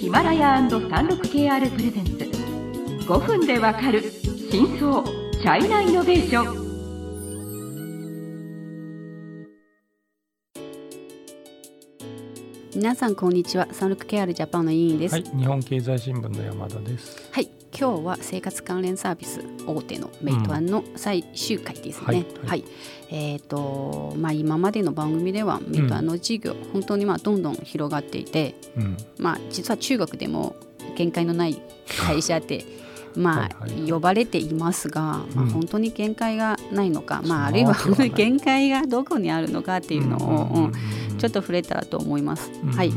ヒマラヤ &36KR プレゼンツ。5分でわかる真相チャイナイノベーション。皆さんこんにちは。サンルクケアルジャパンの委員です、はい、日本経済新聞の山田です。はい、今日は生活関連サービス大手のメイトワンの最終回ですね。はいは、はい。いえっ、とまあ今までの番組ではメイトワンの事業、本当にまあどんどん広がっていて、うん、まあ実は中国でも限界のない会社って。まあ呼ばれていますが、まあ、うん。本当に限界がないのか、まあ、あそるいは 限界がどこにあるのかっていうのを、うんちょっと、と触れたらと思います。うん。はい、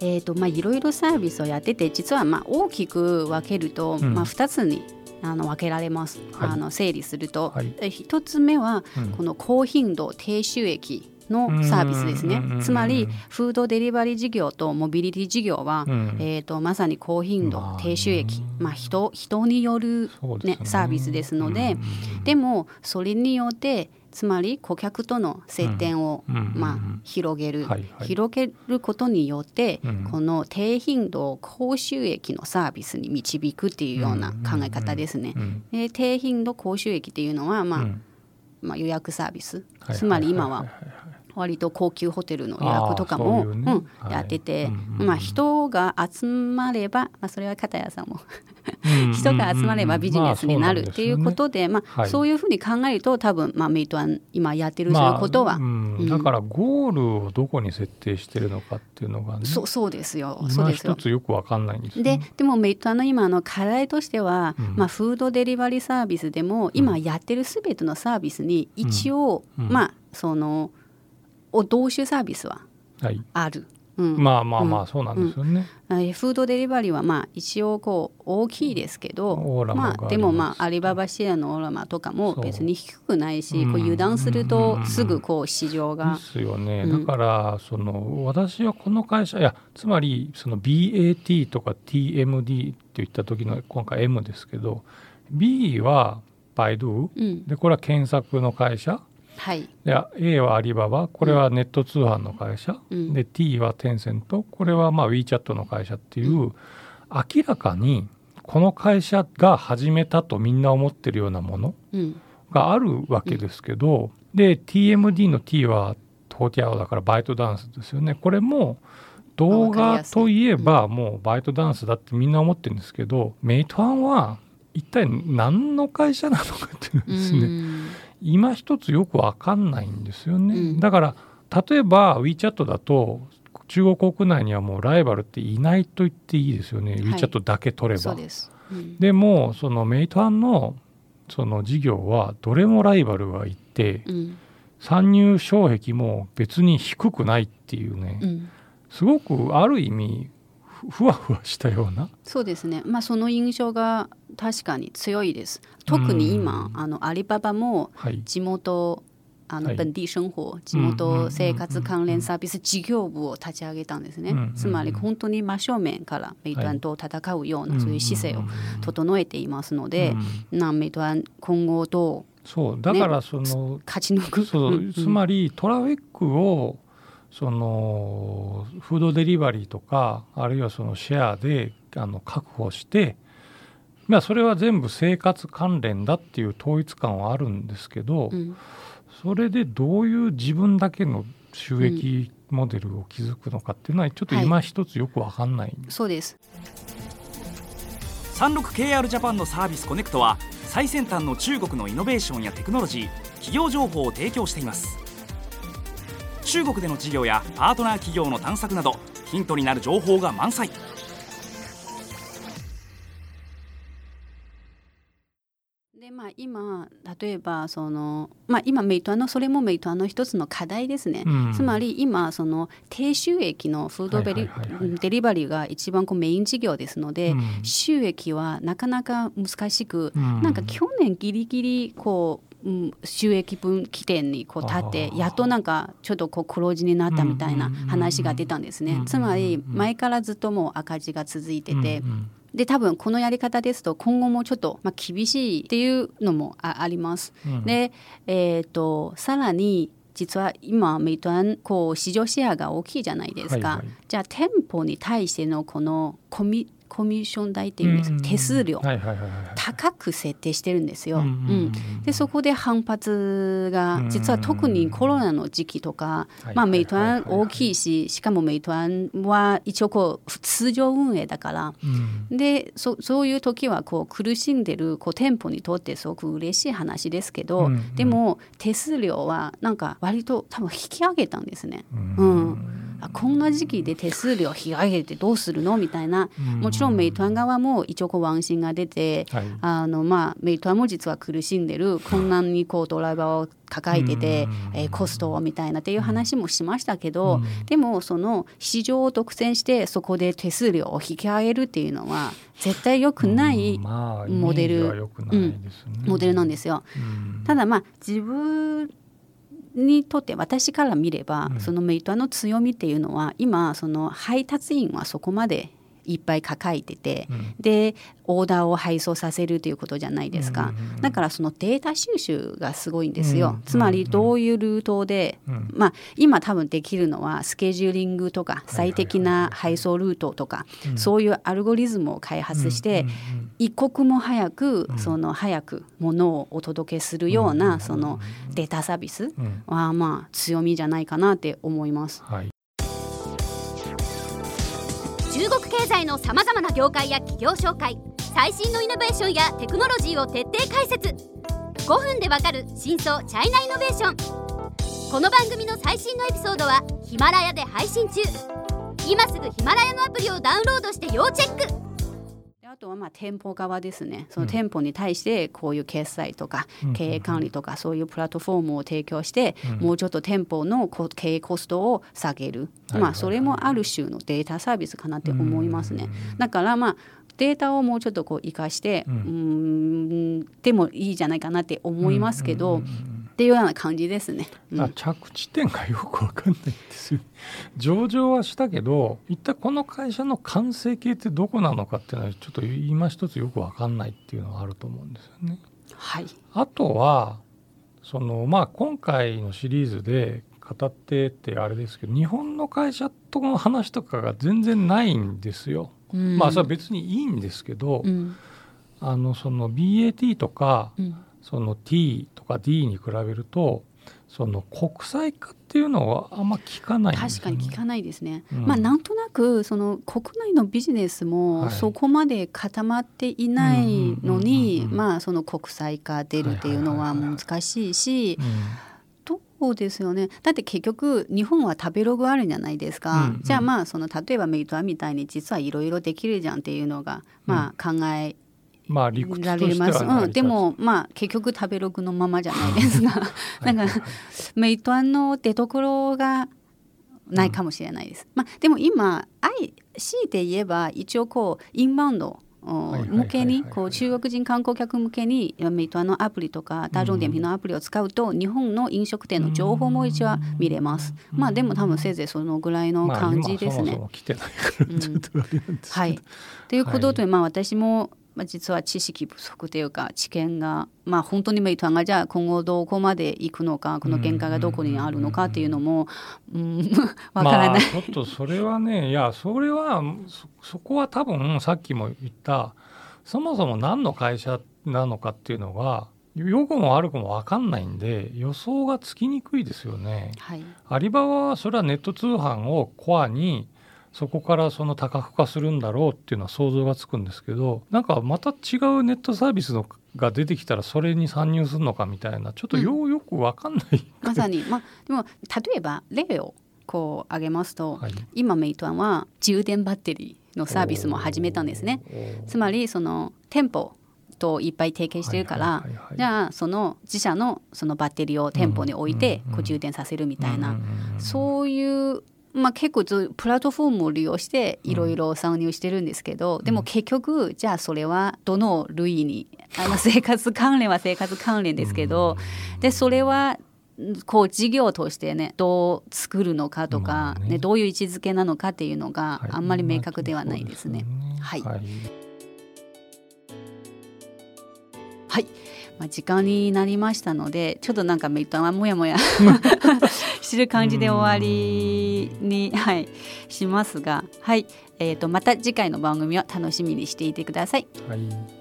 えーとまあ、いろいろサービスをやってて実はまあ大きく分けると、うん。まあ、2つにあの分けられます、はい。あの整理すると、はい。え1つ目はうん。この高頻度低収益のサービスですね。うん。つまりフードデリバリー事業とモビリティ事業は、うん。えー、とまさに高頻度まあ低収益、ねまあ、人人による、ねね。サービスですので、うん。でもそれによってつまり顧客との接点を、まあ、広げる、広げることによって、うんこの低頻度高収益のサービスに導くっていうような考え方ですね。うんで低頻度高収益っていうのは、まあうん。まあ、予約サービス、はい。つまり今は割と高級ホテルの予約とかもうんはい。やってて、うんうんまあ、人が集まれば、まあ、それは片谷さんもうん 人が集まればビジネスになるっていうことで、まあはい。そういうふうに考えると多分、まあ、メイトは今やってるそういうことは、まあうん。だからゴールをどこに設定してるのかっていうのがねそうそうですよ。そう今ですよ。一。つよくわかんないんですよでね。でもメイトの今の課題としては、うん。まあ、フードデリバリーサービスでも今やってるすべてのサービスに一応、うん。まあそのお同種サービスははい。ある。うん。まあまあまうん。あそうなんですよね。えーフードデリバリーはまあ一応こう大きいですけどオーラマがありまあ、でもまあアリババシェアのオーラマとかも別に低くないしうん。こう油断するとすぐこう市場でがすよね、うん。だからその私はこの会社いやつまりその BAT とか TMD って言った時の今回 M ですけど B はバイドゥうん。でこれは検索の会社はい。で A はアリババ。これはネット通販の会社、うん。で T はテンセント。これはまあ WeChat の会社っていう、明らかにこの会社が始めたとみんな思ってるようなものうん。があるわけですけど、で TMD の T はトーティアオだからバイトダンスですよね。これも動画といえばもうバイトダンスだってみんな思ってるんですけど、メイトワンは一体何の会社なのかっていうですね、ん今一つよくわかんないんですよね、うん。だから例えば WeChat だと中国国内にはもうライバルっていないと言っていいですよね、はい。WeChat だけ取れば。です。うん。でもそのメイトワンのその事業はどれもライバルがいてうん。参入障壁も別に低くないっていうね、うん。すごくある意味ふふわふわしたような、そうですね、まあ、その印象が確かに強いです。特に今、あのアリババもはい、地元あのはい。本地生活、地元生活関連サービス事業部を立ち上げたんですね。うんうんうん。つまり本当に真正面からメイトワンと戦うような、そういう姿勢を整えていますので、なメイトワン今後どうそうだからその、勝ち抜く。そううんつまりトラフィックをそのフードデリバリーとかあるいはそのシェアであの確保して、まあ、それは全部生活関連だっていう統一感はあるんですけど、うんそれでどういう自分だけの収益モデルを築くのかっていうのはちょっと今一つよくわかんないんです。そうです。36KR ジャパンのサービスコネクトは最先端の中国のイノベーションやテクノロジー企業情報を提供しています中国での事業やパートナー企業の探索などヒントになる情報が満載。でまあ、今例えばその、まあ、今メイトワンのそれもメイトワンの一つの課題ですね、うんつまり今その低収益のフードベリ、はいはいはい。はいデリバリーが一番こうメイン事業ですので、うん。収益はなかなか難しく、うん。なんか去年ギリギリこう、うん、収益分岐点にこう立ってやっとなんかちょっとこう黒字になったみたいな話が出たんですね、うんつまり前からずっともう赤字が続いてて、で多分このやり方ですと今後もちょっと、まあ、厳しいっていうのもああります。うん。で、えー、とさらに実は今メイトアンこう市場シェアが大きいじゃないですか、はいはい、じゃあ店舗に対してのこのコミコミッション代っていうんですか、手数料、高く設定してるんですよ。うん、でそこで反発が実は特にコロナの時期とか、まあメイトアン大きいししかもメイトアンは一応こう通常運営だから、でそそういう時はこう苦しんでるこう店舗にとってすごく嬉しい話ですけど、でも手数料はなんか割と多分引き上げたんですね。うんあこんな時期で手数料引き上げてどうするの？みたいな。もちろんメイトアン側も一応こう安心が出て、はい、あのまあメイトアンも実は苦しんでる困難にこうドライバーを抱えてて、えー、コストをみたいなっていう話もしましたけど、でもその市場を独占してそこで手数料を引き上げるっていうのは絶対良くないモデル、モデルなんですよ。ただまあ自分にとって私から見れば、うん、そのメイトの強みっていうのは今その配達員はそこまでいっぱい抱えてて、うん、でオーダーを配送させるということじゃないですか、うん、だからそのデータ収集がすごいんですよ、うん、つまりどういうルートで、まあ今多分できるのはスケジューリングとか最適な配送ルートとか、そういうアルゴリズムを開発して、一刻も早くその早くものをお届けするようなそのデータサービスはまあ強みじゃないかなって思います。はい。中国経済のさまざまな業界や企業紹介最新のイノベーションやテクノロジーを徹底解説。5分でわかる真相チャイナイノベーション。この番組の最新のエピソードはヒマラヤで配信中。今すぐヒマラヤのアプリをダウンロードして要チェックあとはまあ店舗側ですね。その店舗に対してこういう決済とか経営管理とかそういうプラットフォームを提供してもうちょっと店舗の経営コストを下げる。まあそれもある種のデータサービスかなって思いますね。だからまあデータをもうちょっとこう生かしてうん。でもいいじゃないかなって思いますけどっていうような感じですね。うん、着地点がよくわかんないんですよ。上場はしたけど一体この会社の完成形ってどこなのかっていうのはちょっと今一つよくわかんないっていうのがあると思うんですよね。はい、あとはそのまあ今回のシリーズで語ってってあれですけど日本の会社との話とかが全然ないんですよ。うん、まあそれは別にいいんですけど、うん、あのその BAT とか、うんその T とか D に比べるとその国際化っていうのはあんま聞かない、ね、確かに聞かないですね。うん、まあなんとなくその国内のビジネスもそこまで固まっていないのに、まあその国際化出るっていうのは難しいし。そうですよね。だって結局日本は食べログあるじゃないですか、うんうん、じゃあまあその例えばメイトアみたいに実はいろいろできるじゃんっていうのが、まあ考えまあ理屈としては、うん、でもまあ結局食べログのままじゃないですがだか らメイトアンの出所がないかもしれないです。まあでも今愛強いて言えば一応こうインバウンド向けにこう中国人観光客向けにメイトアのアプリとか大众点評のアプリを使うと日本の飲食店の情報も一応見れます。まあでも多分せいぜいそのぐらいの感じですね。はい。ということでまあ私もまあ、実は知識不足というか知見が、まあ、本当にメイトがじゃあ今後どこまで行くのかこの限界がどこにあるのかっていうのも、うん、わからない、まあ、ちょっとそれはねいやそれはそこは多分さっきも言ったそもそも何の会社なのかっていうのが良くも悪くも分かんないんで予想がつきにくいですよね。はい、アリババはそれはネット通販をコアにそこからその多角化するんだろうっていうのは想像がつくんですけどなんかまた違うネットサービスのが出てきたらそれに参入するのかみたいなちょっとよ,、よく分かんない、うん、まさに、まあ、でも例えば例をこう挙げますと、はい、今メイトワンは充電バッテリーのサービスも始めたんですね。つまりその店舗といっぱい提携してるから、じゃあその自社のそのバッテリーを店舗に置いてこう充電させるみたいな、そういうまあ、結構プラットフォームを利用していろいろ参入してるんですけど、うん、でも結局じゃあそれはどの類にあの生活関連は生活関連ですけど、うん、でそれはこう事業としてねどう作るのかとか、ね、ね、どういう位置づけなのかっていうのがあんまり明確ではないですね。はい、はい、はいまあ、時間になりましたのでちょっとなんかめっともやもや してる感じで終わりに、はい、しますが、はいえーと、とまた次回の番組を楽しみにしていてください。はい